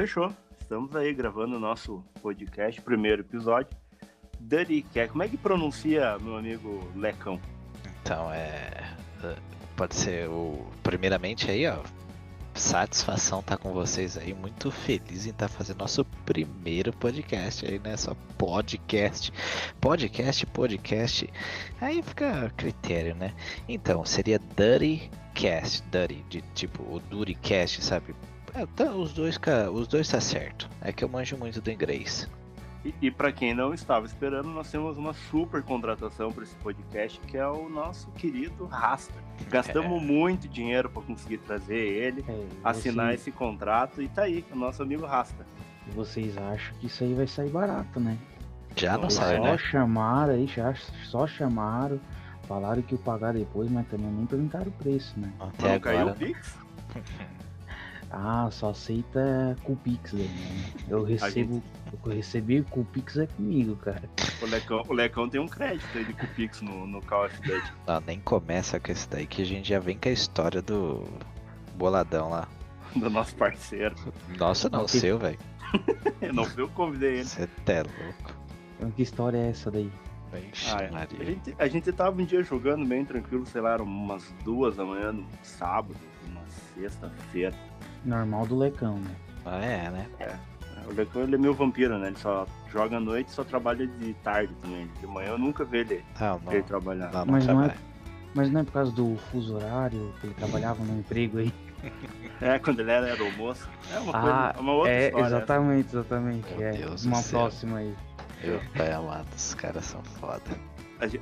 Fechou. Estamos aí gravando o nosso podcast, primeiro episódio. Cat. Como é que pronuncia, meu amigo Lecão? Então, é. Pode ser o. Primeiramente aí, ó. Satisfação estar tá com vocês aí. Muito feliz em estar tá fazendo nosso primeiro podcast aí, né? Só podcast. Podcast, podcast. Aí fica critério, né? Então, seria Dirty Cast. Dirty, de tipo o Dirty Cast, sabe? É, tá, os dois, os dois tá certo. É que eu manjo muito do inglês. E, e para quem não estava esperando, nós temos uma super contratação para esse podcast, que é o nosso querido Rasta. Gastamos é. muito dinheiro para conseguir trazer ele, é, assinar você... esse contrato e tá aí, o nosso amigo Rasta. Vocês acham que isso aí vai sair barato, né? Já não sai, só né? Só chamaram aí, já, só chamaram, falaram que ia pagar depois, mas também nem perguntaram o preço, né? Até não agora... caiu o Pix? Ah, só aceita com Pix, né? Eu recebo. Gente... Eu recebi com Pix é comigo, cara. O Lecão, o Lecão tem um crédito aí de Pix no, no Call of Duty. Não, nem começa com esse daí que a gente já vem com a história do boladão lá. Do nosso parceiro. Nossa, não, o seu, velho. não fui eu que convidei ele. Você é louco. Então, que história é essa daí? ah, é. a, gente, a gente tava um dia jogando bem tranquilo, sei lá, umas duas da manhã, no sábado, uma sexta-feira. Normal do Lecão, né? Ah, é, né? É. O Lecão ele é meio vampiro, né? Ele só joga à noite e só trabalha de tarde também. De manhã eu nunca vi ele, não, não, ele trabalhar. Não, mas, não é, mas não é por causa do fuso horário, que ele trabalhava no emprego aí. É, quando ele era aeromoço. É uma, coisa, ah, uma outra é, história. Exatamente, exatamente. Meu é Deus uma próxima aí. Meu pai amado, os caras são foda.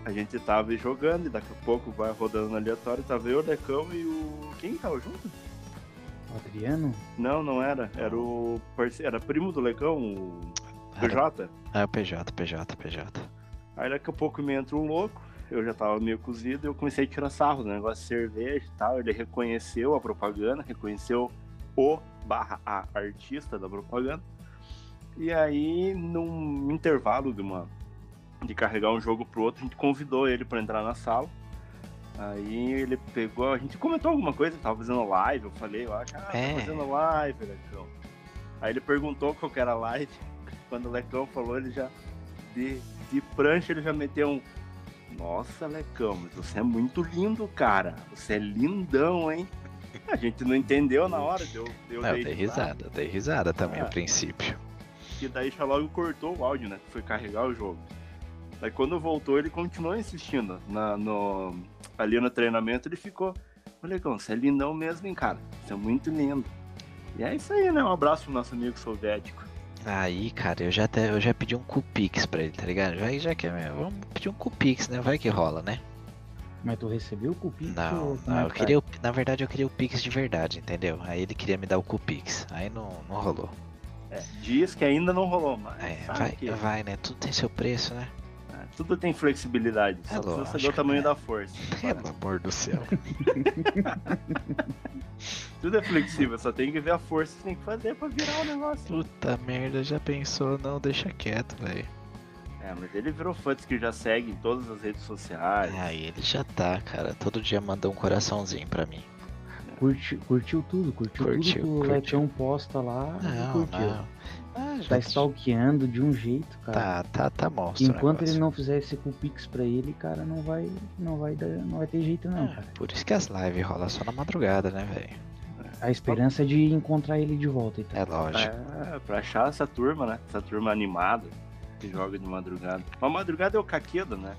A, gente tava jogando e daqui a pouco vai rodando no aleatório, tava eu, o Lecão e o. Quem tava junto? O Adriano? Não, não era. Era o. Era primo do Lecão, o PJ. Ah, o PJ, PJ, PJ. Aí daqui a pouco me entra um louco, eu já tava meio cozido, e eu comecei a tirar sarro do negócio de cerveja e tal. Ele reconheceu a propaganda, reconheceu o barra a artista da propaganda. E aí, num intervalo de uma de carregar um jogo pro outro, a gente convidou ele para entrar na sala. Aí ele pegou, a gente comentou alguma coisa, tava fazendo live, eu falei, eu acho, ah, é. tá fazendo live, Lecão. Aí ele perguntou qual que era a live, quando o Lecão falou, ele já, de, de prancha, ele já meteu um, nossa, Lecão, mas você é muito lindo, cara, você é lindão, hein? A gente não entendeu na hora, deu, deu não, eu dei risada, dei risada também ah, no princípio. E daí já logo cortou o áudio, né, foi carregar o jogo. Aí quando voltou, ele continuou insistindo na, no, ali no treinamento, ele ficou. Molecão, você é lindão mesmo, hein, cara? Você é muito lindo. E é isso aí, né? Um abraço pro nosso amigo soviético. Aí, cara, eu já até eu já pedi um Cupix pra ele, tá ligado? Já, já que é, vamos pedir um Cupix, né? Vai que rola, né? Mas tu recebeu o Cupix? Não, não eu queria o, na verdade eu queria o Pix de verdade, entendeu? Aí ele queria me dar o Cupix, aí não, não rolou. É, diz que ainda não rolou, mas. É, vai, que... vai, né? Tudo tem seu preço, né? Tudo tem flexibilidade. É só lógico, precisa saber o tamanho né? da força. Pelo amor do céu. Tudo é flexível, só tem que ver a força que tem que fazer pra virar o negócio. Puta merda, já pensou? Não, deixa quieto, velho. É, mas ele virou fã que já segue em todas as redes sociais. Ah, ele já tá, cara. Todo dia manda um coraçãozinho pra mim. Curtiu, curtiu tudo, curtiu, curtiu tudo que o Lecão posta lá. Não, curtiu. Não. Ah, tá stalkeando de um jeito, cara. Tá, tá, tá monstro. Enquanto ele não fizer esse Pix pra ele, cara, não vai, não vai, dar, não vai ter jeito não, cara. Por isso que as lives rolam só na madrugada, né, velho? A esperança é de encontrar ele de volta, então. É lógico. É, pra achar essa turma, né? Essa turma animada que joga de madrugada. Mas madrugada é o caquedo, né?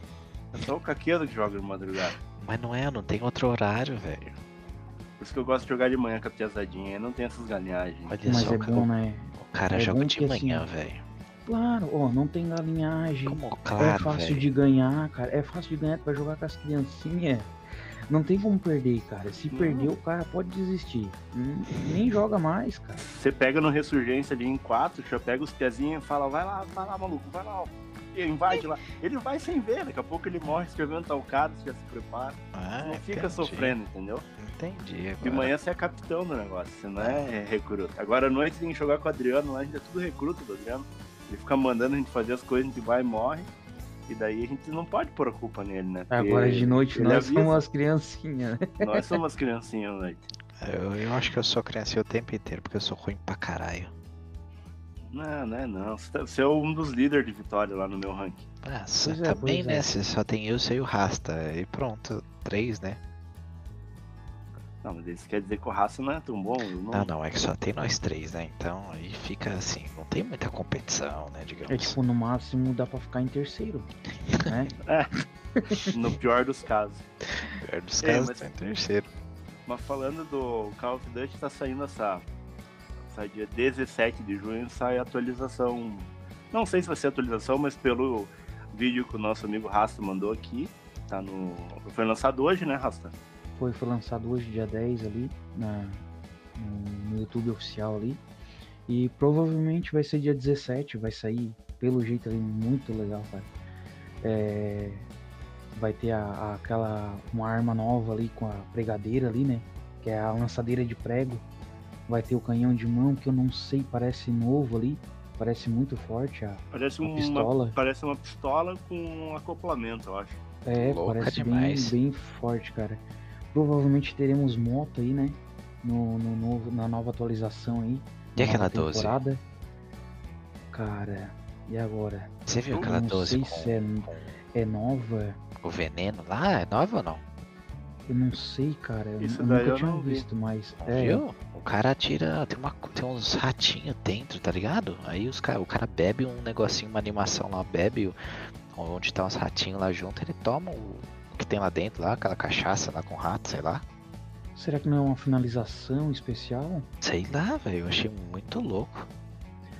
É só o caquedo que joga de madrugada. Mas não é, não tem outro horário, velho. Por isso que eu gosto de jogar de manhã com a piazadinha, não tem essas galinhagens. Olha Mas só, é bom, né? O cara é joga de manhã, assim, velho. Claro, ó, não tem galinhagem. Como, claro, é fácil véio. de ganhar, cara. É fácil de ganhar, tu vai jogar com as criancinhas. Não tem como perder, cara. Se perder, o cara pode desistir. Hum, nem joga mais, cara. Você pega no Ressurgência ali em 4, já pega os pezinhos e fala, vai lá, vai lá, maluco, vai lá, ó. E invade lá. Ele vai sem ver, daqui a pouco ele morre escrevendo tal cara, você já se prepara. Ah, não fica entendi. sofrendo, entendeu? Entendi. Agora. De manhã você é capitão do negócio, você não é recruta. Agora à noite tem que jogar com o Adriano lá, a gente é tudo recruta do Adriano. Ele fica mandando a gente fazer as coisas, a gente vai e morre. E daí a gente não pode pôr a culpa nele, né? Porque Agora de noite nós avisa. somos as criancinhas, né? Nós somos as criancinhas à noite. Eu, eu acho que eu sou criança o tempo inteiro, porque eu sou ruim pra caralho. Não, não é não. Você tá- Você é um dos líderes de vitória lá no meu ranking. Ah, Pois é, também, pois né? é. se Só tem eu, você e o Rasta. E pronto, três, né? Não, mas isso quer dizer que o raça não é tão bom. não- Não, não, é que só tem nós três, né? Então aí fica assim, não tem muita competição, né? Digamos. É tipo, no máximo dá pra ficar em terceiro. Né? No pior dos casos. Pior dos É, casos, mas- tá em terceiro. Mas falando do Call of Duty, tá saindo essa. Dia 17 de junho, sai a atualização. Não sei se vai ser atualização, mas pelo vídeo que o nosso amigo Rasta mandou aqui. Tá no. Foi lançado hoje, né, Rasta? Foi, foi lançado hoje, dia 10 ali, na, no YouTube oficial ali. E provavelmente vai ser dia 17, vai sair pelo jeito ali muito legal, cara. É, vai ter a, a- aquela uma arma nova ali com a pregadeira ali, né? Que é a lançadeira de prego. Vai ter o canhão de mão que eu não sei, parece novo ali. Parece muito forte a, Parece a uma, pistola. parece uma pistola com um acoplamento, eu acho. É, Louca parece bem, bem forte, cara. Provavelmente teremos moto aí, né? No, no novo, na nova atualização aí. E aquela nova 12? temporada. Cara, e agora? Você viu aquela não 12 sei com, se é, é nova. o veneno lá? É nova ou não? Eu não sei, cara. Eu, Isso eu daí nunca eu tinha não vi. visto, mas. Não é, viu? O cara tira. Tem, uma, tem uns ratinhos dentro, tá ligado? Aí os cara, o cara bebe um negocinho, uma animação lá, bebe o- onde tá uns ratinhos lá junto, ele toma o que tem lá dentro, lá, aquela cachaça lá com rato, sei lá. Será que não é uma finalização especial? Sei lá, velho. Eu achei muito louco.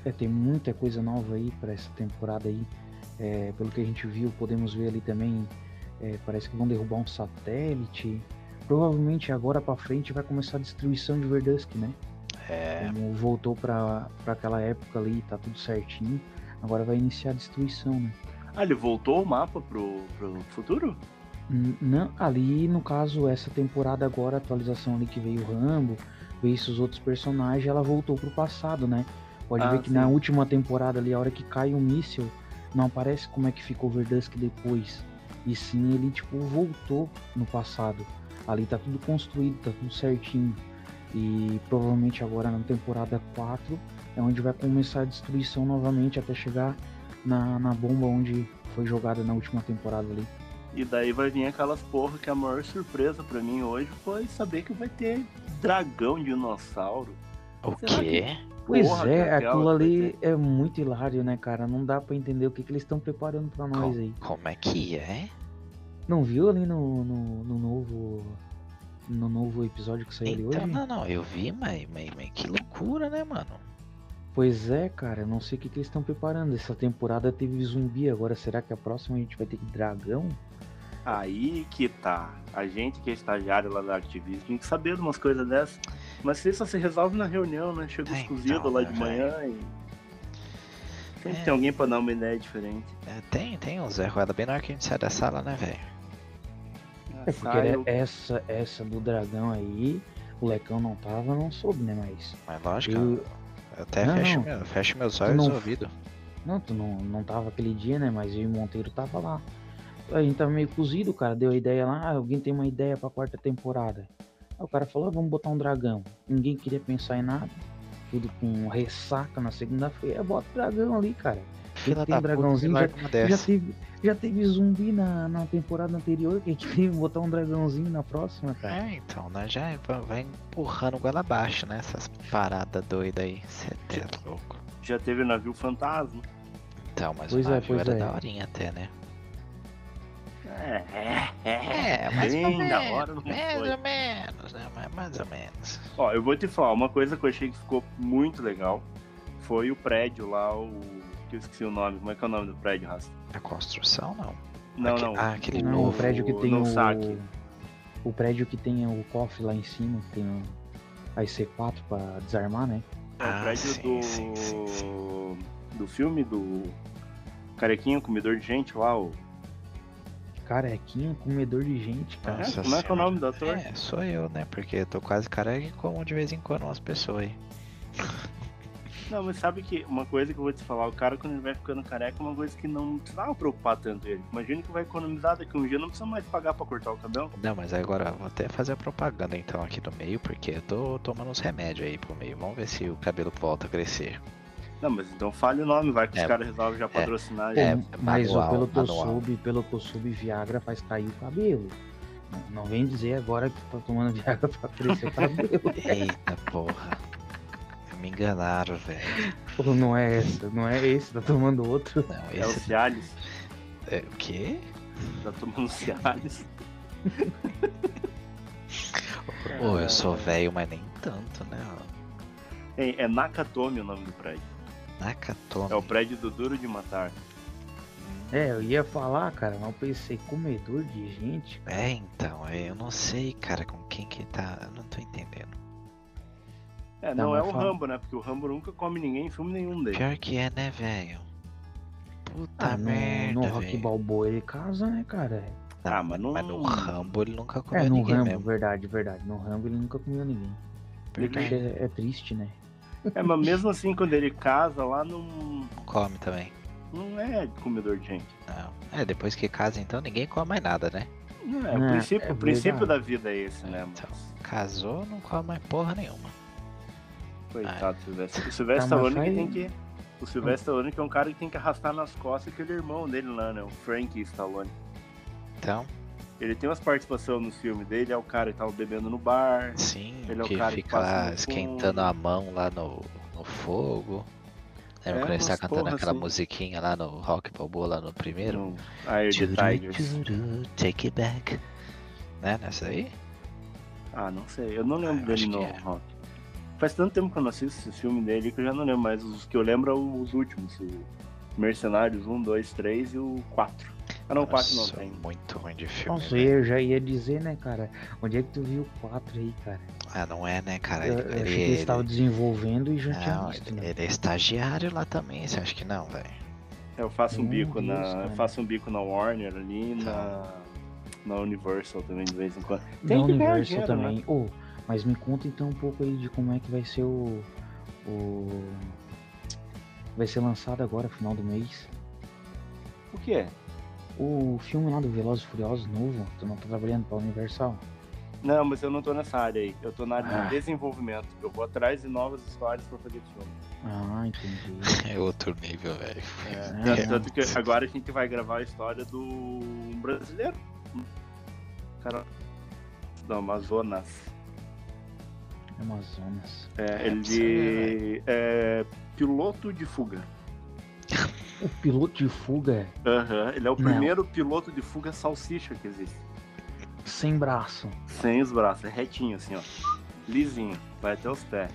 É, tem muita coisa nova aí pra essa temporada aí. É, pelo que a gente viu, podemos ver ali também. É, parece que vão derrubar um satélite. Provavelmente agora pra frente vai começar a destruição de Verdusk, né? É. Como voltou pra, pra aquela época ali, tá tudo certinho. Agora vai iniciar a destruição, né? Ah, ele voltou o mapa pro, pro futuro? Não, ali no caso, essa temporada agora, a atualização ali que veio o Rambo, veio esses outros personagens, ela voltou pro passado, né? Pode Ah, ver que sim. na última temporada ali, a hora que cai um míssil, não aparece como é que ficou o Verdusk depois. E sim, ele tipo voltou no passado. Ali tá tudo construído, tá tudo certinho. E provavelmente agora na temporada 4 é onde vai começar a destruição novamente até chegar na, na bomba onde foi jogada na última temporada ali. E daí vai vir aquelas porra que a maior surpresa pra mim hoje foi saber que vai ter dragão dinossauro. O Será quê? Pois Porra, é, que aquilo que ali é muito hilário, né, cara? Não dá pra entender o que, que eles estão preparando pra nós aí. Como é que é? Não viu ali no, no, no novo no novo episódio que saiu ali Então, hoje? não, não, eu vi, mas, mas, mas que loucura, né, mano? Pois é, cara, eu não sei o que, que eles estão preparando. Essa temporada teve zumbi, agora será que a próxima a gente vai ter dragão? Aí que tá. A gente que é estagiário lá da Activision tem que saber de umas coisas dessas. Mas isso só se resolve na reunião, né? Chega os É, cozidos então, lá né, de manhã e. Sempre É. tem alguém pra dar uma ideia diferente. É, tem, tem um Zé Rueda bem na hora que a gente sai da sala, né, velho? É porque né, eu- essa, essa do dragão aí, o Lecão não tava, não soube, né? Mas. Mas lógico, Eu- eu, até Não, fecho, não. meu, fecho meus olhos não- ouvidos. Não, tu não, não tava aquele dia, né? Mas eu e o Monteiro tava lá. A gente tava meio cozido, cara. Deu a ideia lá, ah, alguém tem uma ideia pra quarta temporada. Aí o cara falou, ah, vamos botar um dragão. Ninguém queria pensar em nada. Tudo com ressaca na segunda-feira. Bota o dragão ali, cara. Fila tem dragãozinho, puta, Já dessa. teve, já teve zumbi na, na temporada anterior, que a gente que botar um dragãozinho na próxima, cara. É, então, nós já va- vai empurrando goela abaixo, né? Essas paradas doidas aí. Cê é louco. Já teve navio fantasma. Então, mas Pois o é, navio pois era é. da horinha até, né? É, é, é. É, mais ou bem menos. da hora não mais foi. ou menos, né? Mas mais ou menos. Ó, eu vou te falar, uma coisa que eu achei que ficou muito legal foi o prédio lá, o. que eu esqueci o nome. Como é que é o nome do prédio, Raça? A construção, não. Não, Aque- não. ah, aquele Não, novo. o prédio que tem no o. saque. O prédio que tem o cofre lá em cima, que tem o, a IC4 pra desarmar, né? É o Ah, prédio sim, do. sim, sim, sim. Do filme do. Carequinho, comedor de gente lá, o. Carequinha, comedor de gente, cara. Nossa como é que é o nome do ator? É, sou eu, né? Porque eu tô quase careca e como de vez em quando umas pessoas aí. Não, mas sabe que uma coisa que eu vou te falar, o cara quando ele vai ficando careca é uma coisa que não precisava preocupar tanto ele. Imagina que vai economizar daqui a um dia, não precisa mais pagar pra cortar o cabelo. Não, mas agora eu vou até fazer a propaganda então aqui no meio, porque eu tô tomando uns remédios aí pro meio. Vamos ver se o cabelo volta a crescer. Não, mas então fale o nome, vai que É. os caras resolvem já patrocinar. Pô, É, já. mas ó, manual, pelo que eu soube, pelo que eu soube, Viagra faz cair o cabelo. Não, não vem dizer agora que tá tomando Viagra pra crescer o cabelo. Eita porra. Me enganaram, velho. Não é essa, não é esse, tá tomando outro. Não, É o esse. Cialis. É, o quê? Tá tomando Cialis. Pô, eu sou velho, mas nem tanto, né? É, é Nakatomi o nome do prédio. Nakatomi. É o prédio do Duro de Matar. É, eu ia falar, cara, mas eu pensei, comedor de gente. É, então, é, eu não sei, cara, com quem que tá. Eu não tô entendendo. É, Não, não, é o fala. Rambo, né? Porque o Rambo nunca come ninguém em filme nenhum dele. Pior que é, né, velho? Puta Ah, no, merda. no Rock velho. Balboa ele casa, né, cara? Não, Ah, mas não- Mas no Rambo ele nunca comeu É, no ninguém Rambo, mesmo. verdade, verdade. No Rambo ele nunca comeu ninguém. Verdade. É, é triste, né? É, mas mesmo assim, quando ele casa lá, não, Não come também. não é comedor de gente. Não. É, depois que casa, então ninguém come mais nada, né? Não, é, É, o princípio, é o princípio da vida é esse, né? Então. Casou, não come mais porra nenhuma. Coitado do Silvestre. O Silvestre Tá, Stallone que tem que. O Silvestre Stallone que é um cara que tem que arrastar nas costas aquele irmão dele lá, né? O Frank Stallone. Então, Ele tem umas participações no filme dele, é o cara que tava bebendo no bar. sim, Ele é o que cara que fica passa lá esquentando a mão lá no, no fogo. Lembra É, quando ele tá umas cantando porra aquela assim. musiquinha lá no Rock Balboa lá no primeiro? No Air Tchuru, Tigers. tchuru, take it back. Né, nessa aí? Ah, não sei. Eu não lembro Ah, eu dele no que é. rock. Faz tanto tempo que eu não assisto esse filme dele que eu já não lembro, mas os que eu lembro são os últimos. O Mercenários 1, 2, 3 e o 4. Ah não, o 4 não Nossa, tem. muito ruim de filme. Nossa, velho. eu já ia dizer, né, cara? Onde é que tu viu o 4 aí, cara? Ah, não é, né, cara? Eu, Ele, eu achei ele, que eles estavam desenvolvendo e já tinha não, visto, ele, né? ele é estagiário lá também, você acha que não, velho? Eu faço um Meu bico Deus, na. cara. Eu faço um bico na Warner ali na. Na Universal também de vez em quando. Tem que ganhar Universal dinheiro, né? também. Mas me conta então um pouco aí de como é que vai ser o. o... Vai ser lançado agora, final do mês. O que é? O filme lá do Velozes e Furiosos novo, tu não tá trabalhando pra Universal? Não, mas eu não tô nessa área aí. Eu tô na área Ah. de desenvolvimento. Eu vou atrás de novas histórias pra fazer filme. Ah, entendi. É outro nível, velho. É, É. tanto- Tanto que agora a gente vai gravar a história do brasileiro. Cara, do Amazonas. Amazonas. É, É, ele é piloto de fuga. O piloto de fuga Aham, ele é o Não. primeiro piloto de fuga salsicha que existe. sem braço. Sem os braços, é retinho assim, ó. Lisinho, vai até os pés.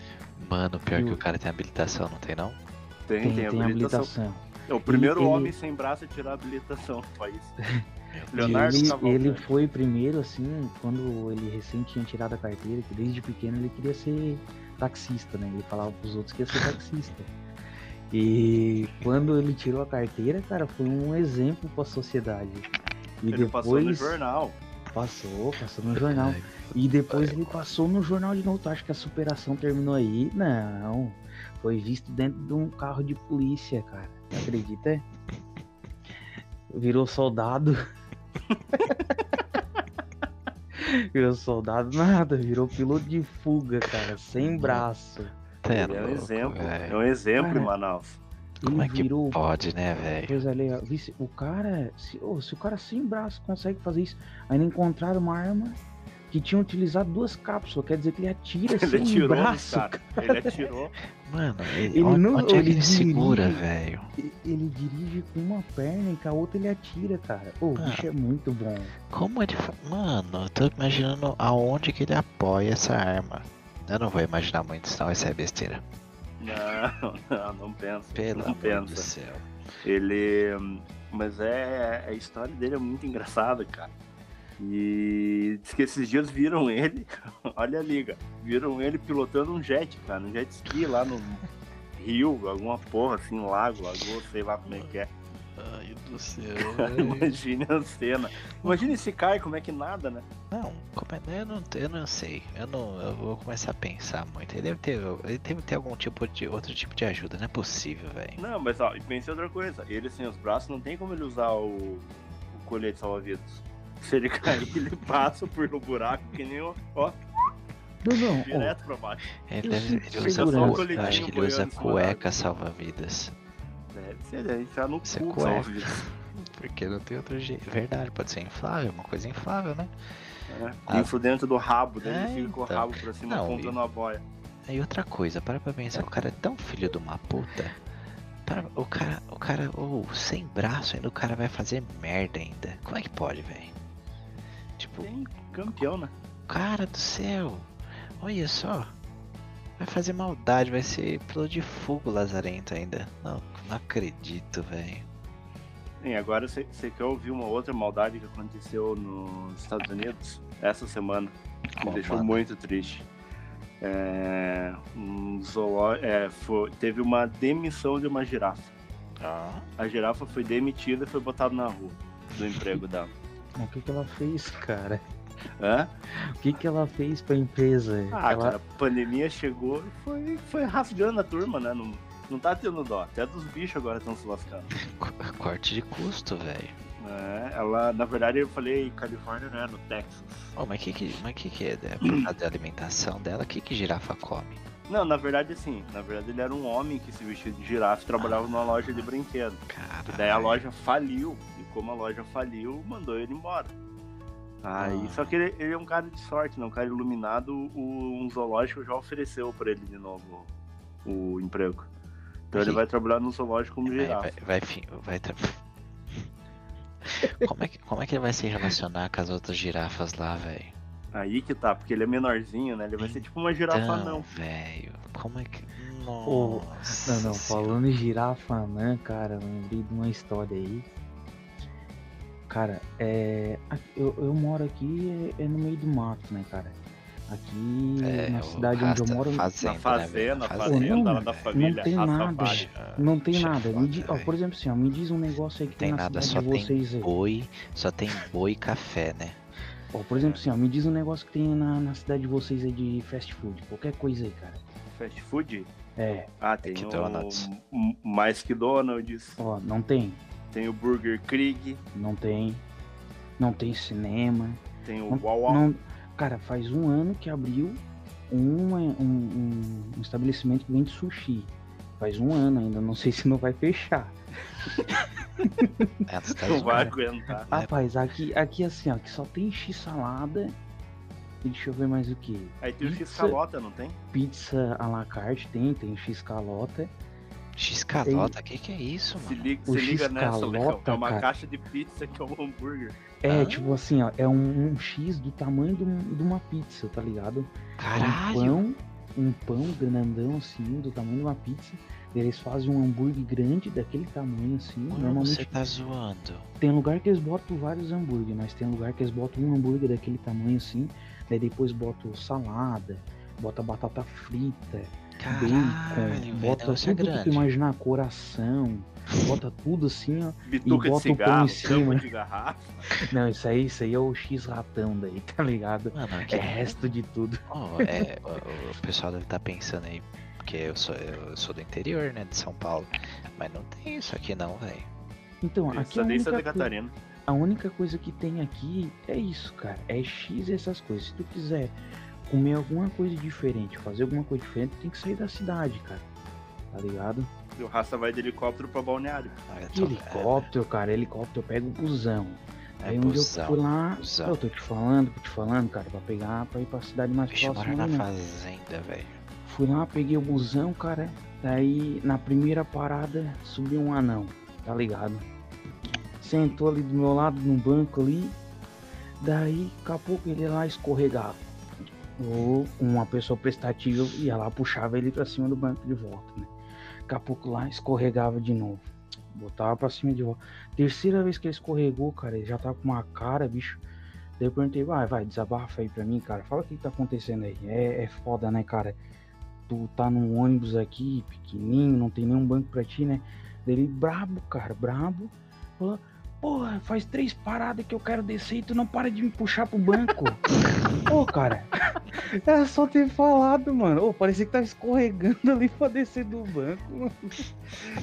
Mano, pior E que o- cara tem habilitação, não tem não? Tem, Tem, tem, tem habilitação. habilitação. É o primeiro Ele- homem ele- sem braço a tirar a habilitação do país. Leonardo ele, Cavalcante. ele foi primeiro, assim, quando ele recém tinha tirado a carteira, que desde pequeno ele queria ser taxista, né? Ele falava pros outros que ia ser taxista. E quando ele tirou a carteira, cara, foi um exemplo pra sociedade. E Ele depois passou no jornal. Passou, passou no jornal. E depois ele passou no jornal de novo. Tu acha que a superação terminou aí? Não. Foi visto dentro de um carro de polícia, cara. Acredita? Virou soldado. virou soldado nada, virou piloto de fuga, cara, sem braço. Tá Ele é um exemplo. É um exemplo Cara, em Manaus. Como Ele é que virou pode, né, velho? Vice, O cara, se, ô, se o cara sem braço consegue fazer isso, ainda encontraram uma arma que tinha utilizado duas cápsulas, quer dizer que ele atira Ele sem atirou braço. cara. Ele atirou. Mano, ele, Ele não- onde é que ele ele segura, velho? Ele dirige com uma perna e com a outra ele atira, cara. Ô, o Ah. bicho é muito bom. Como ele. fa- Mano, eu tô imaginando aonde que ele apoia essa arma. Eu não vou imaginar muito, senão vai ser besteira. Não, não, não pensa. Pelo não amor do pensa. céu. Ele. hum, Mas é. A história dele é muito engraçada, cara. E diz que esses dias viram ele. Olha a liga. Viram ele pilotando um jet, cara. Um jet ski lá no rio, alguma porra assim, lago, lagoa, sei lá como é que é. Ai do céu, Imagine a cena. Imagina esse cai, como é que nada, né? Não, é- eu não, eu não sei. Eu não. Eu vou começar a pensar muito. Ele deve ter. Ele deve ter algum tipo de. outro tipo de ajuda. Não é possível, velho. Não, mas ó, e pense outra coisa. Ele sem os braços não tem como ele usar o, o colete salva-vidas. Se ele cair, ele passa por um buraco que nem o. Ó. Não, não, ó, Direto pra baixo. Ele, Eu deve, ele usa cu- eu acho que ele usa cueca salva-vidas. Deve ser, deve enfiar no Isso é cu, cueca. salve. Porque não tem outro jeito. Verdade, pode ser inflável, uma coisa inflável, né? É, Ah. Isso dentro do rabo, daí É, ele fica com o então. rabo pra cima Não, apontando a boia. E outra coisa, para pra pensar, o cara é tão filho de uma puta. Para, o cara, o cara, ou sem braço ainda, o cara vai fazer merda ainda. Como é que pode, velho? Tipo, Tem campeão, né? cara do céu, olha só. Vai fazer maldade, vai ser piloto de fogo lazarento ainda. Não, não acredito, velho. E agora você quer ouvir uma outra maldade que aconteceu nos Estados Unidos essa semana? Me Qual, deixou mano? muito triste. É, um é, foi- teve uma demissão de uma girafa. Ah, A girafa foi demitida e foi botada na rua do emprego dela. o que que ela fez, cara? Hã? O que que ela fez pra empresa? Ah, ela... cara, a pandemia chegou e foi, foi rasgando a turma, né? Não, não tá tendo dó. Até dos bichos agora estão se lascando. co- corte de custo, velho. É, ela, na verdade, eu falei Califórnia, né? No Texas. Oh, mas que que, mas que que é? é Por causa da alimentação dela, o que que girafa come? Não, na verdade, assim, na verdade ele era um homem que se vestia de girafa e trabalhava numa loja de brinquedo. E daí a loja faliu, e como a loja faliu, mandou ele embora. Aí, Ah. só que ele, ele é um cara de sorte, né? Um cara iluminado, o, um zoológico já ofereceu pra ele de novo o, o emprego. Então ele Sim. vai trabalhar no zoológico como Vai, girafa. vai, vai, vai tra- como, é que, como é que ele vai se relacionar com as outras girafas lá, velho? Aí que tá, porque ele é menorzinho, né? Ele vai ser tipo uma girafa Então, não. velho, como é que. Nossa. Não, não, falando em girafa anã, cara, lembrei de uma história aí. Cara, é. a- Eu, eu moro aqui é, é no meio do mato, né, cara? Aqui É, na cidade onde eu moro fazenda, Na fazenda, né, a velho? fazenda Não, da não família. tem raça nada. não tem é nada. Di- ó, por exemplo, assim, ó, me diz um negócio aí que tem, Tem na nada, cidade só de tem vocês aí. boi, só tem boi e café, né? Ó, por exemplo, assim, ó, me diz um negócio que tem na, na cidade de vocês aí de fast food. Qualquer coisa aí, cara. Fast food? É, Ah, tem McDonald's. o mais que Donald's, ó, não tem. tem o Burger Krieg, Não tem. Não tem cinema. tem o Não- Wawa. não- cara, faz um ano que abriu um, um- um estabelecimento que vende sushi. Faz um ano ainda, não sei se não vai fechar. É, dos Não vai aguentar. Rapaz, aqui, aqui assim, ó, que só tem x-salada. Deixa eu ver mais o que. Aí tem o Pizza. X-Calota, não tem? Pizza à la carte tem, tem x-calota. X-calota, que que é isso, Se mano? liga, O se liga nessa, Lecão. É uma cara. caixa de pizza que é um hambúrguer. É, Ah. tipo assim, ó, é um, um X do tamanho de, um- de uma pizza, tá ligado? Um Caralho! pão, um pão grandão assim, do tamanho de uma pizza. Eles fazem um hambúrguer grande daquele tamanho assim. Mano, Normalmente você tá zoando. tem lugar que eles botam vários hambúrguer, mas tem lugar que eles botam um hambúrguer daquele tamanho assim. Daí depois botam salada, bota batata frita, Caralho, bacon, o bota é tudo que tu grande. imaginar, coração, bota tudo assim, ó. Bituca de bota o pão cigarro, em cima. de garrafa. Não, isso aí, isso aí é o X-ratão daí, tá ligado? Mano, aqui É resto de tudo. Ó, é, o, o pessoal deve estar pensando aí, porque eu sou, eu sou do interior, né, de São Paulo. Mas não tem isso aqui não, velho. Então, Isso aqui a é nem única, Santa Catarina. a única coisa que tem aqui é isso, cara. É X e essas coisas. Se tu quiser comer alguma coisa diferente, fazer alguma coisa diferente, tem que sair da cidade, cara. Tá ligado? E o raça vai de helicóptero pra balneário. É Que helicóptero, cara, helicóptero eu pego o busão. É Aí onde busão, eu fui lá, busão. eu tô te falando, tô te falando, cara, pra pegar, pra ir pra cidade mais Bicho mora próxima. na né? fazenda, velho. Fui lá, peguei o busão, cara. Daí, na primeira parada, subiu um anão, tá ligado? Sentou ali do meu lado, no banco ali. Daí, daqui a pouco ele lá escorregava. Ou uma pessoa prestativa ia lá, puxava ele pra cima do banco de volta, né? Daqui a pouco lá, escorregava de novo. Botava pra cima de volta. Terceira vez que ele escorregou, cara, ele já tava com uma cara, bicho. Daí eu perguntei, vai, vai, desabafa aí pra mim, cara. Fala o que, que tá acontecendo aí. É, é foda, né, cara? Tu tá num ônibus aqui, pequenininho, não tem nenhum banco pra ti, né? Daí ele, brabo, cara, brabo. Falou, porra, faz três paradas que eu quero descer e tu não para de me puxar pro banco. Pô, cara, era só ter falado, mano. Ô, parecia que tava escorregando ali pra descer do banco, mano.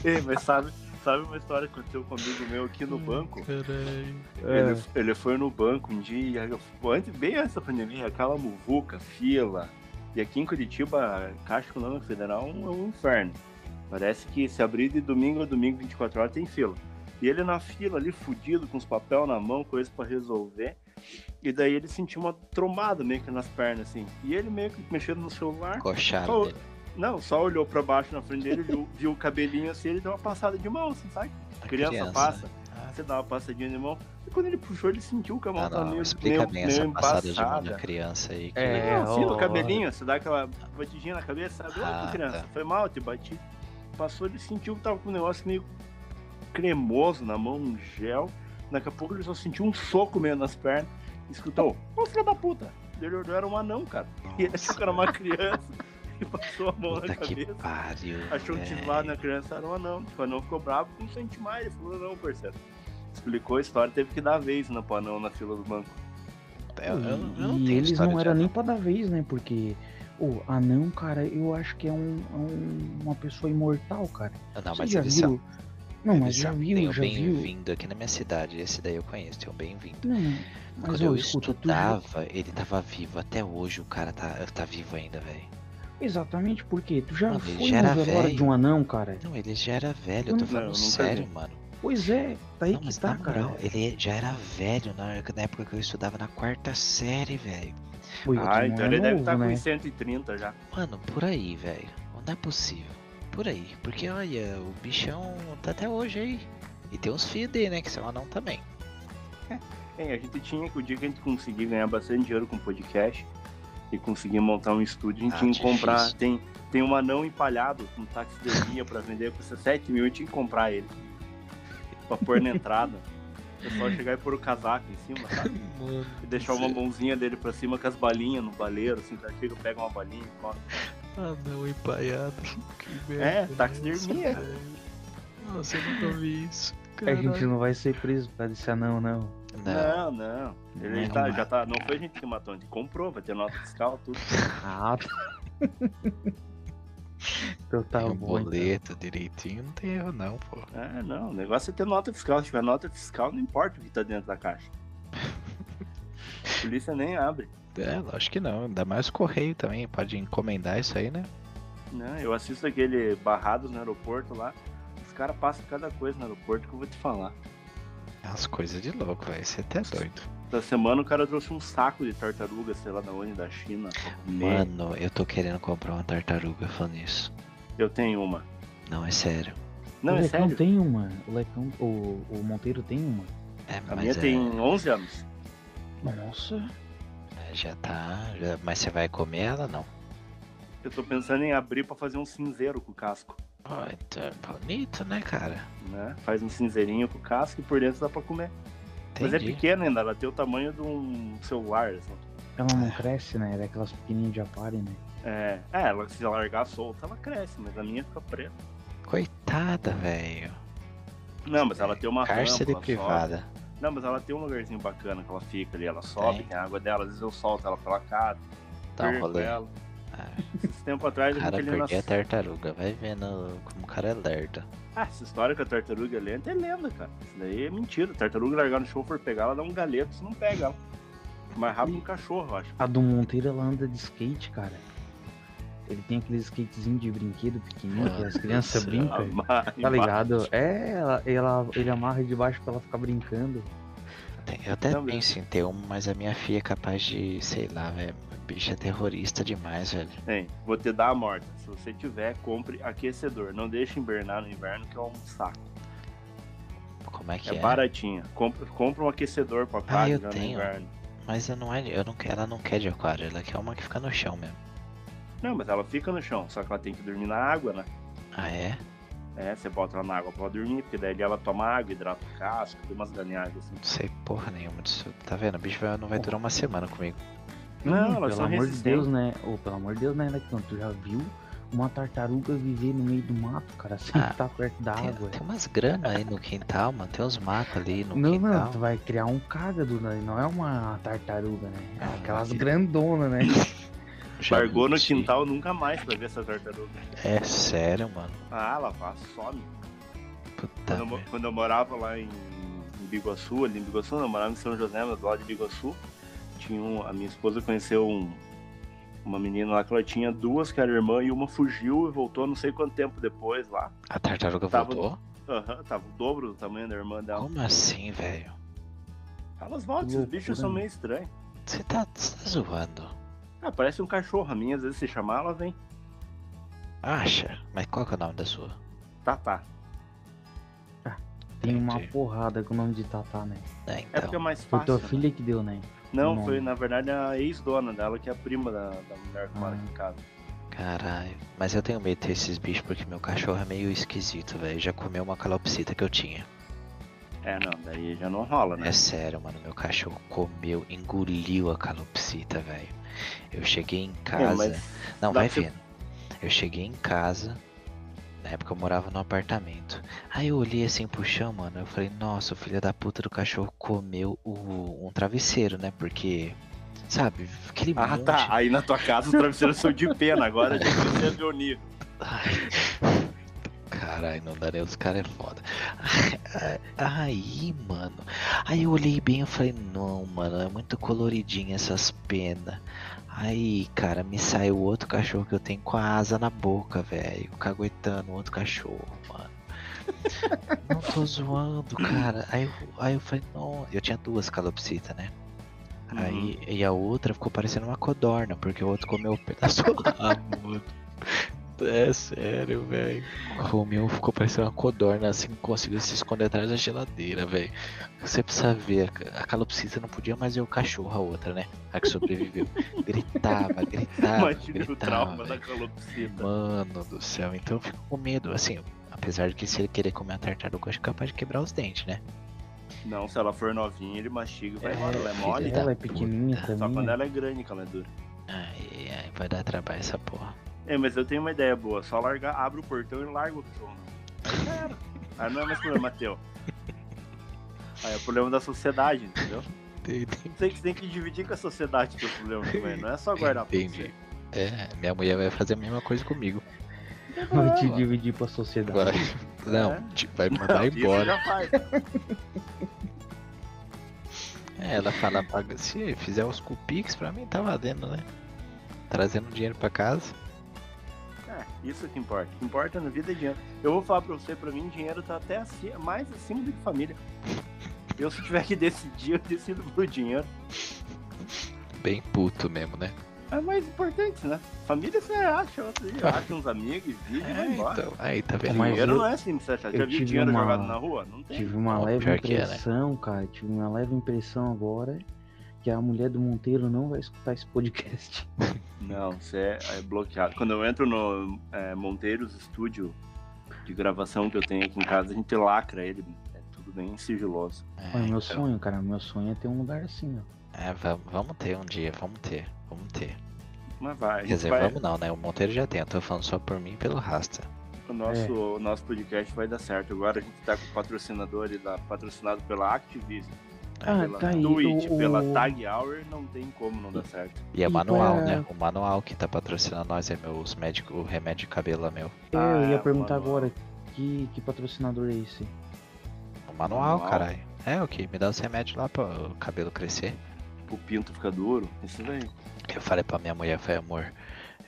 Ei, mas sabe, sabe uma história que aconteceu com um amigo meu aqui no banco? Caralho. É. Ele, ele foi no banco um dia, antes, bem antes da pandemia, aquela muvuca, fila, E aqui em Curitiba, a Caixa Econômica Federal é um inferno. Parece que se abrir de domingo a domingo, 24 horas, tem fila. E ele na fila ali, fudido, com os papel na mão, coisa para resolver. E daí ele sentiu uma trombada meio que nas pernas, assim. E ele meio que mexendo no celular. Coxado só-. Não, só olhou pra baixo na frente dele, viu, viu o cabelinho assim, ele deu uma passada de mão, assim, sabe? A criança passa. Ah, Você dá uma passadinha de mão. E quando ele puxou, ele sentiu que a mão Ah, tá não, meio, explica meio, bem meio essa passada de da criança aí. Que... É, Não, sim, ó, o cabelinho, você dá aquela batidinha na cabeça, sabe? Ah, Ô, criança, tá. foi mal, te bati. Passou, ele sentiu que tava com um negócio meio cremoso na mão, um gel. Daqui a pouco ele só sentiu um soco meio nas pernas. Escutou, ô filho da puta! Ele olhou, era um anão, cara. E ele achou que era uma criança e passou a mão Puta na que cabeça. pariu. Achou que tinha lá na criança era um anão. Tipo, o anão ficou bravo, não sente mais. Ele falou, não, parceiro. Explicou a história, teve que dar vez no anão na fila do banco. Eu, eu, eu não e tenho eles não era nem pra dar vez, né? Porque o anão, cara, eu acho que é, um, é um- uma pessoa imortal, cara. Não, Você mas já viu? são. Não, eles mas já viu, tem um já viu. bem-vindo aqui na minha cidade. Esse daí eu conheço, tem um bem-vindo. Não, mas Quando eu escuta, tu já... estudava, ele tava vivo. Até hoje o cara tá, tá vivo ainda, velho. Exatamente, porque tu já Mano, ele foi já no era velório de velho. um anão, cara? Não, ele já era velho, eu tô não- falando Não, sério, vi. mano. Pois é, tá aí Não, que mas tá, na moral, cara. ele já era velho na, na época que eu estudava na quarta série, velho. Ah, então é ele deve estar com né? uns 130 já. Mano, por aí, velho. Não é possível. Por aí. Porque olha, o bichão tá até hoje aí. E tem uns filhos dele, né? Que são anão também. Hein, a gente tinha que o dia que a gente conseguir ganhar bastante dinheiro com podcast e conseguir montar um estúdio, a gente Ah, tinha que comprar. Tem, tem um anão empalhado com taxidermia pra vender, custa 7 mil, eu tinha que comprar ele. Pra pôr na entrada. É só chegar e pôr o casaco em cima, sabe? Mano. E deixar uma mãozinha dele pra cima com as balinhas no baleiro, assim, tá? chega, pega uma balinha e come. Anão empaiado. Que É, taxidermia. Nossa, eu nunca vi isso. A gente não vai ser preso causa desse anão, não. Não, Não. não. Ele Não, tá, mas- já tá. Não foi a gente que matou, a gente comprou, vai ter nota fiscal, tudo. Ah, então tá Tem um bom. então. boleto direitinho, não tem erro não, pô. É, não, o negócio é ter nota fiscal. Se tiver nota fiscal, não importa o que tá dentro da caixa. A polícia nem abre. É, lógico que não. Ainda mais o correio também, pode encomendar isso aí, né? Não, eu assisto aquele Barrados no aeroporto lá. Os caras passam cada coisa no aeroporto que eu vou te falar. As coisas de louco, velho. Você até doido. Essa semana o cara trouxe um saco de tartaruga, sei lá da onde, da China. Mano, eu tô querendo comprar uma tartaruga falando isso. Eu tenho uma. Não, é sério. Não, o é Lecão sério. tem uma. O Lecão, o, o Monteiro tem uma. É, A mas minha é, tem 11 anos. Nossa. é, já tá. já- mas você vai comer ela não? Eu tô pensando em abrir pra fazer um cinzeiro com o casco. Ó, então é bonito, né, cara? Né? Faz um cinzeirinho com o casco e por dentro dá pra comer. Mas é Entendi. pequena ainda, ela tem o tamanho de um celular. Assim. Ela não cresce, né? Ela é aquelas pequenininhas de aquário, né? É, é, ela se largar solta, ela cresce, mas a minha fica preta. Coitada, velho. Não, mas ela tem uma Cárcere rampa, privada. sobe. Não, mas ela tem um lugarzinho bacana que ela fica ali, ela sobe, Tem. tem a água dela, às vezes eu solto ela pela casa, Dá um rolê. ela. Ah, Esse tempo atrás o eu cara perder a tartaruga. Vai vendo como o cara é lerdo. Ah, essa história que a tartaruga é lenta é lenda, cara. Isso daí é mentira. A tartaruga largar no show for pegar, ela dá um galeto, você não pega ela. Mais rápido que um cachorro, eu acho. A do Monteiro, ela anda de skate, cara. Ele tem aqueles skatezinhos de brinquedo pequenininho que as crianças Nossa, brincam. Mas- Tá ligado? É, ela, ela- ele amarra debaixo pra ela ficar brincando. Eu até penso em ter uma, mas a minha filha é capaz de, sei lá, velho. Bicha é terrorista demais, velho. Tem, vou te dar a morta. Se você tiver, compre aquecedor. Não deixe invernar no inverno, que é um saco. Como é que É, é? baratinha. Compra, compra um aquecedor pra Ah, aquário eu já no tenho. inverno. Mas eu não é, eu não ela não quer de aquário, ela quer uma que fica no chão mesmo. Não, mas ela fica no chão, só que ela tem que dormir na água, né? Ah, é? É, você bota ela na água pra ela dormir, porque daí ela toma água, hidrata o casco, tem umas galinhagens assim. Não sei porra nenhuma disso. Tá vendo? O bicho vai- não vai durar uma semana comigo. Não, elas pelo amor de. Deus, né? Ô, pelo amor de Deus, né, Lecão? Tu já viu uma tartaruga viver no meio do mato, cara, sem Ah, estar perto da água? tem umas gramas aí no quintal, mano. Tem uns matos ali no Não, quintal. não, tu vai criar um cágado, né? Não é uma tartaruga, né? É Ah, aquelas que- grandonas, né? Largou no quintal nunca mais pra ver essa tartaruga. É sério, mano. Ah, ela vai, some. Puta Quando eu, quando eu morava lá em, em Biguaçu, ali em Biguaçu, não, eu morava em São José, mas do lado de Biguaçu, tinha um, a minha esposa conheceu um, Uma menina lá que ela tinha duas que era irmã e uma fugiu e voltou não sei quanto tempo depois lá. A tartaruga Tava- voltou? Aham, tava o dobro do tamanho da irmã dela. Como assim, velho? Elas voltam, esses bichos são meio estranhos. Você tá, tá zoando? Ah, parece um cachorro. A minha, às vezes, se chamar, ela vem. Acha? Mas qual que é o nome da sua? Tá, tá. Tem uma porrada com o nome de Tatá, né? É, É porque é então. mais Foi fácil. tua né? filha que deu, né? Não, Não. foi na verdade a ex-dona dela, que é a prima da, da mulher que mora Ah. aqui em casa. Caralho. Mas eu tenho medo de ter esses bichos porque meu cachorro é meio esquisito, velho. Já comeu uma calopsita que eu tinha. É, não, daí já não rola, né? É sério, mano. Meu cachorro comeu, engoliu a calopsita, velho. Eu cheguei em É, casa. mas Não, dá vai pra vendo. Eu cheguei em casa. Na época eu morava no apartamento. Aí eu olhei assim pro chão, mano. Eu falei, nossa, o filho da puta do cachorro comeu o, um travesseiro, né? Porque, sabe, aquele Ah, monte. tá. Aí na tua casa os travesseiros são de pena, agora já precisa nível. Ai, Caralho, não dá nem os caras é foda. Aí, mano. Aí eu olhei bem e falei, não, mano, é muito coloridinho essas penas. Aí, cara, me saiu outro cachorro que eu tenho com a asa na boca, velho. Caguetando outro cachorro, mano. Não tô zoando, cara. Aí, eu- aí eu falei, não. Eu tinha duas calopsitas, né? Aí, e a outra ficou parecendo uma codorna, porque o outro comeu um pedaço rabo, mano. É sério, velho. Comeu, ficou parecendo uma codorna, assim, conseguiu se esconder atrás da geladeira, velho. Você precisa ver, a calopsita não podia mais ver o cachorro, a outra, né? A que sobreviveu. Gritava, gritava, Imagina o gritava, trauma da velho. calopsita. Mano do céu, então eu fico com medo, assim, apesar de que se ele querer comer a tartaruga, eu acho capaz de quebrar os dentes, né? Não, se ela for novinha, ele mastiga e vai É, embora. Ela é mole. da Ela é pequenininha puta. Só também. quando né? ela é grande que ela é dura. Aí, aí vai dar trabalho essa porra. É, mas eu tenho uma ideia boa. Só largar, abre o portão e larga o cachorro. Aí já era. Aí não é mais problema teu. Aí é problema da sociedade, entendeu? Tem que, você tem que dividir com a sociedade teu problema também. Não é só guardar pra Entendi. É, minha mulher vai fazer a mesma coisa comigo. Vai te Não, dividir pra sociedade. Vai. Não, É. te- vai você. mandar Isso embora. faz. É, ela fala, se fizer os cupix pra mim tá valendo, né? Trazendo dinheiro pra casa. É, isso que importa. O que importa na vida é dinheiro. Eu vou falar pra você, pra mim, dinheiro tá até acima, mais acima do que família. Eu, se tiver que decidir, eu decido pro dinheiro. Bem puto mesmo, né? É mais importante, né? Família você acha, outro dia, acha uns amigos, vive e vai É, embora. então, aí tá vendo? Mas dinheiro eu- não é assim, você acha? Já viu tive dinheiro uma- jogado na rua? Não tem. Tive uma Ó, leve que é, né? impressão, cara. Tive uma leve impressão agora que a mulher do Monteiro não vai escutar esse podcast. Não, você é, é bloqueado. Quando eu entro no é, Monteiros Estúdio de gravação que eu tenho aqui em casa, a gente lacra ele. É tudo bem sigiloso. É, meu então, sonho, cara. Meu sonho é ter um lugar assim, ó. É, vamos, vamos ter um dia, vamos ter, vamos ter. Mas vai, Quer dizer, vai, vamos não, né? O Monteiro já tem, eu tô falando só por mim e pelo Rasta. o nosso, É. o nosso podcast vai dar certo. Agora a gente tá com patrocinador e patrocinado pela Activision, Ah, pela tá aí. Twitch, o- pela Tag Hour, não tem como não dar certo. E é E manual, pra- né? O manual que tá patrocinando nós é meus médicos, o remédio de cabelo é meu. É, Ah, eu ia é, perguntar manual. agora que, que patrocinador é esse? O manual, Manual? caralho. É, o que? Me dá os remédios lá pra o cabelo crescer. O pinto fica duro, isso daí. Eu falei pra minha mulher, falei, amor,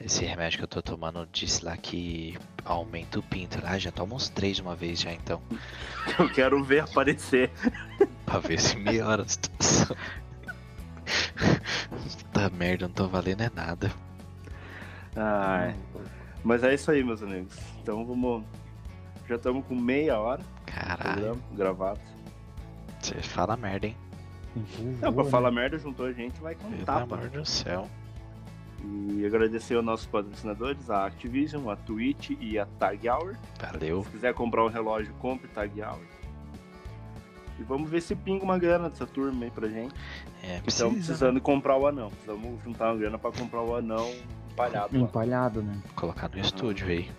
esse remédio que eu tô tomando disse lá que aumenta o pinto. Ah, já toma uns três de uma vez já então. Eu quero ver aparecer. Pra ver se melhora a situação. Tá merda, não tô valendo é nada. Ai. Mas é isso aí, meus amigos. Então vamos. Já estamos com meia hora Caralho, gravado. você fala merda, hein? Não, pra né? falar merda, juntou a gente, vai com Pelo amor do céu. E agradecer aos nossos patrocinadores, a Activision, a Twitch e a Tag Hour. Valeu. Se quiser comprar um relógio, compre Tag Hour. E vamos ver se pinga uma grana dessa turma aí pra gente. É, Estamos precisa precisando comprar o anão. Precisamos juntar uma grana pra comprar o anão empalhado lá, Empalhado, né? colocar no estúdio aí.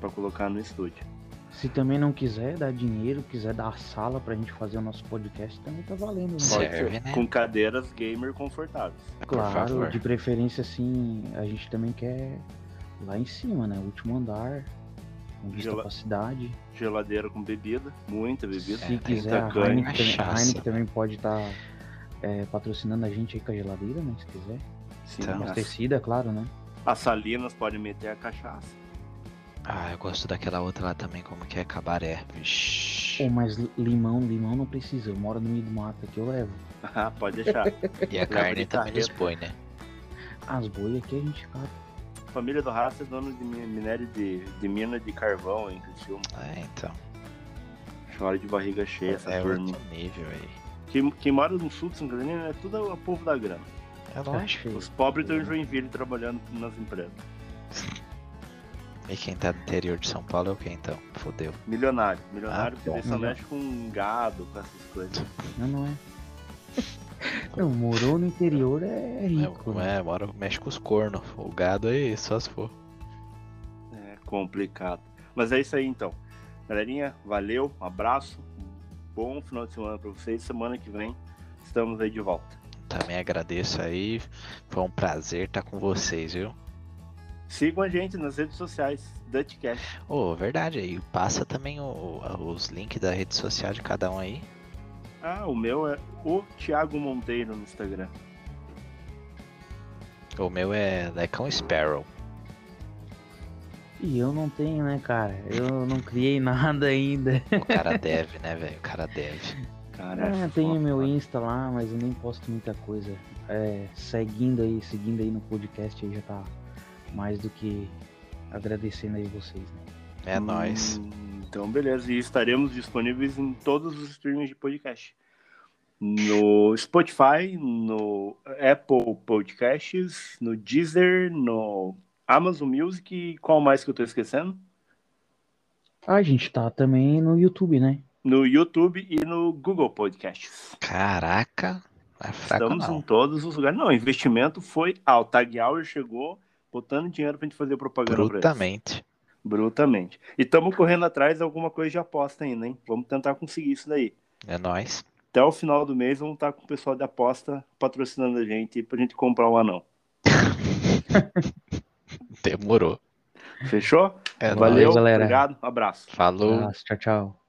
pra colocar no estúdio. Se também não quiser dar dinheiro, quiser dar a sala pra gente fazer o nosso podcast, também tá valendo. Né? Serve, ser né? Com cadeiras gamer confortáveis. Por Claro, de preferência assim, a gente também quer lá em cima, né? Último andar, com vista Gela- pra cidade. Geladeira com bebida, muita bebida. Se É, quiser, a Heineken, também, a cachaça. Heineken também pode estar patrocinando a gente aí com a geladeira, né? Se quiser. Sim, Então. as, Abastecida, claro, né? as salinas podem meter a cachaça. Ah, eu gosto daquela outra lá também, como que é cabaré. Vixe. Pô, mas limão, limão não precisa. Eu moro no meio do mato aqui, eu levo. Ah, pode deixar. E a carne também dos boi, né? As boi aqui a gente cata. Família do Raça é dono de mi- minério de, de mina de carvão em Criciúma. É, então. Chora de barriga cheia essa É turma. outro nível aí. Quem, quem mora no sul de Santa Catarina é tudo o povo da grana. É lógico. Os pobres estão em Joinville trabalhando nas empresas. E quem tá no interior de São Paulo é o que então? Fodeu. Milionário. Milionário Ah, porque bom. só mexe com gado, com essas coisas. Não, não é. Não, morou no interior é rico. né? É, é, mora, mexe com os cornos. O gado aí, só se for. É complicado. Mas é isso aí então. Galerinha, valeu, um abraço. Bom final de semana pra vocês. Semana que vem estamos aí de volta. Também agradeço aí. Foi um prazer estar com vocês, viu? Sigam a gente nas redes sociais, Dutchcast. Ô, verdade aí. Passa também o- os links da rede social de cada um aí. Ah, o meu é o Thiago Monteiro no Instagram. O meu é Lecão Sparrow. E eu não tenho, né, cara? Eu não criei nada ainda. O cara deve, né, velho? O cara deve. Cara, é Ah, tenho foda. meu Insta lá, mas eu nem posto muita coisa. É, seguindo aí, seguindo aí no podcast aí já tá mais do que agradecendo aí vocês, né? É nóis. Então, beleza. E estaremos disponíveis em todos os streamings de podcast. No Spotify, no Apple Podcasts, no Deezer, no Amazon Music e qual mais que eu tô esquecendo? A gente tá também no YouTube, né? No YouTube e no Google Podcasts. Caraca. Não é fraco Estamos em não. todos os lugares. Não, o investimento foi alto. Tag Hour chegou botando dinheiro pra gente fazer propaganda. Brutamente. Brutamente. E estamos correndo atrás de alguma coisa de aposta ainda, hein? Vamos tentar conseguir isso daí. É nóis. Até o final do mês vamos estar com o pessoal de aposta patrocinando a gente pra gente comprar um anão. Demorou. Fechou? É Valeu, nóis. galera. obrigado, abraço. Falou. Abraço, tchau, tchau.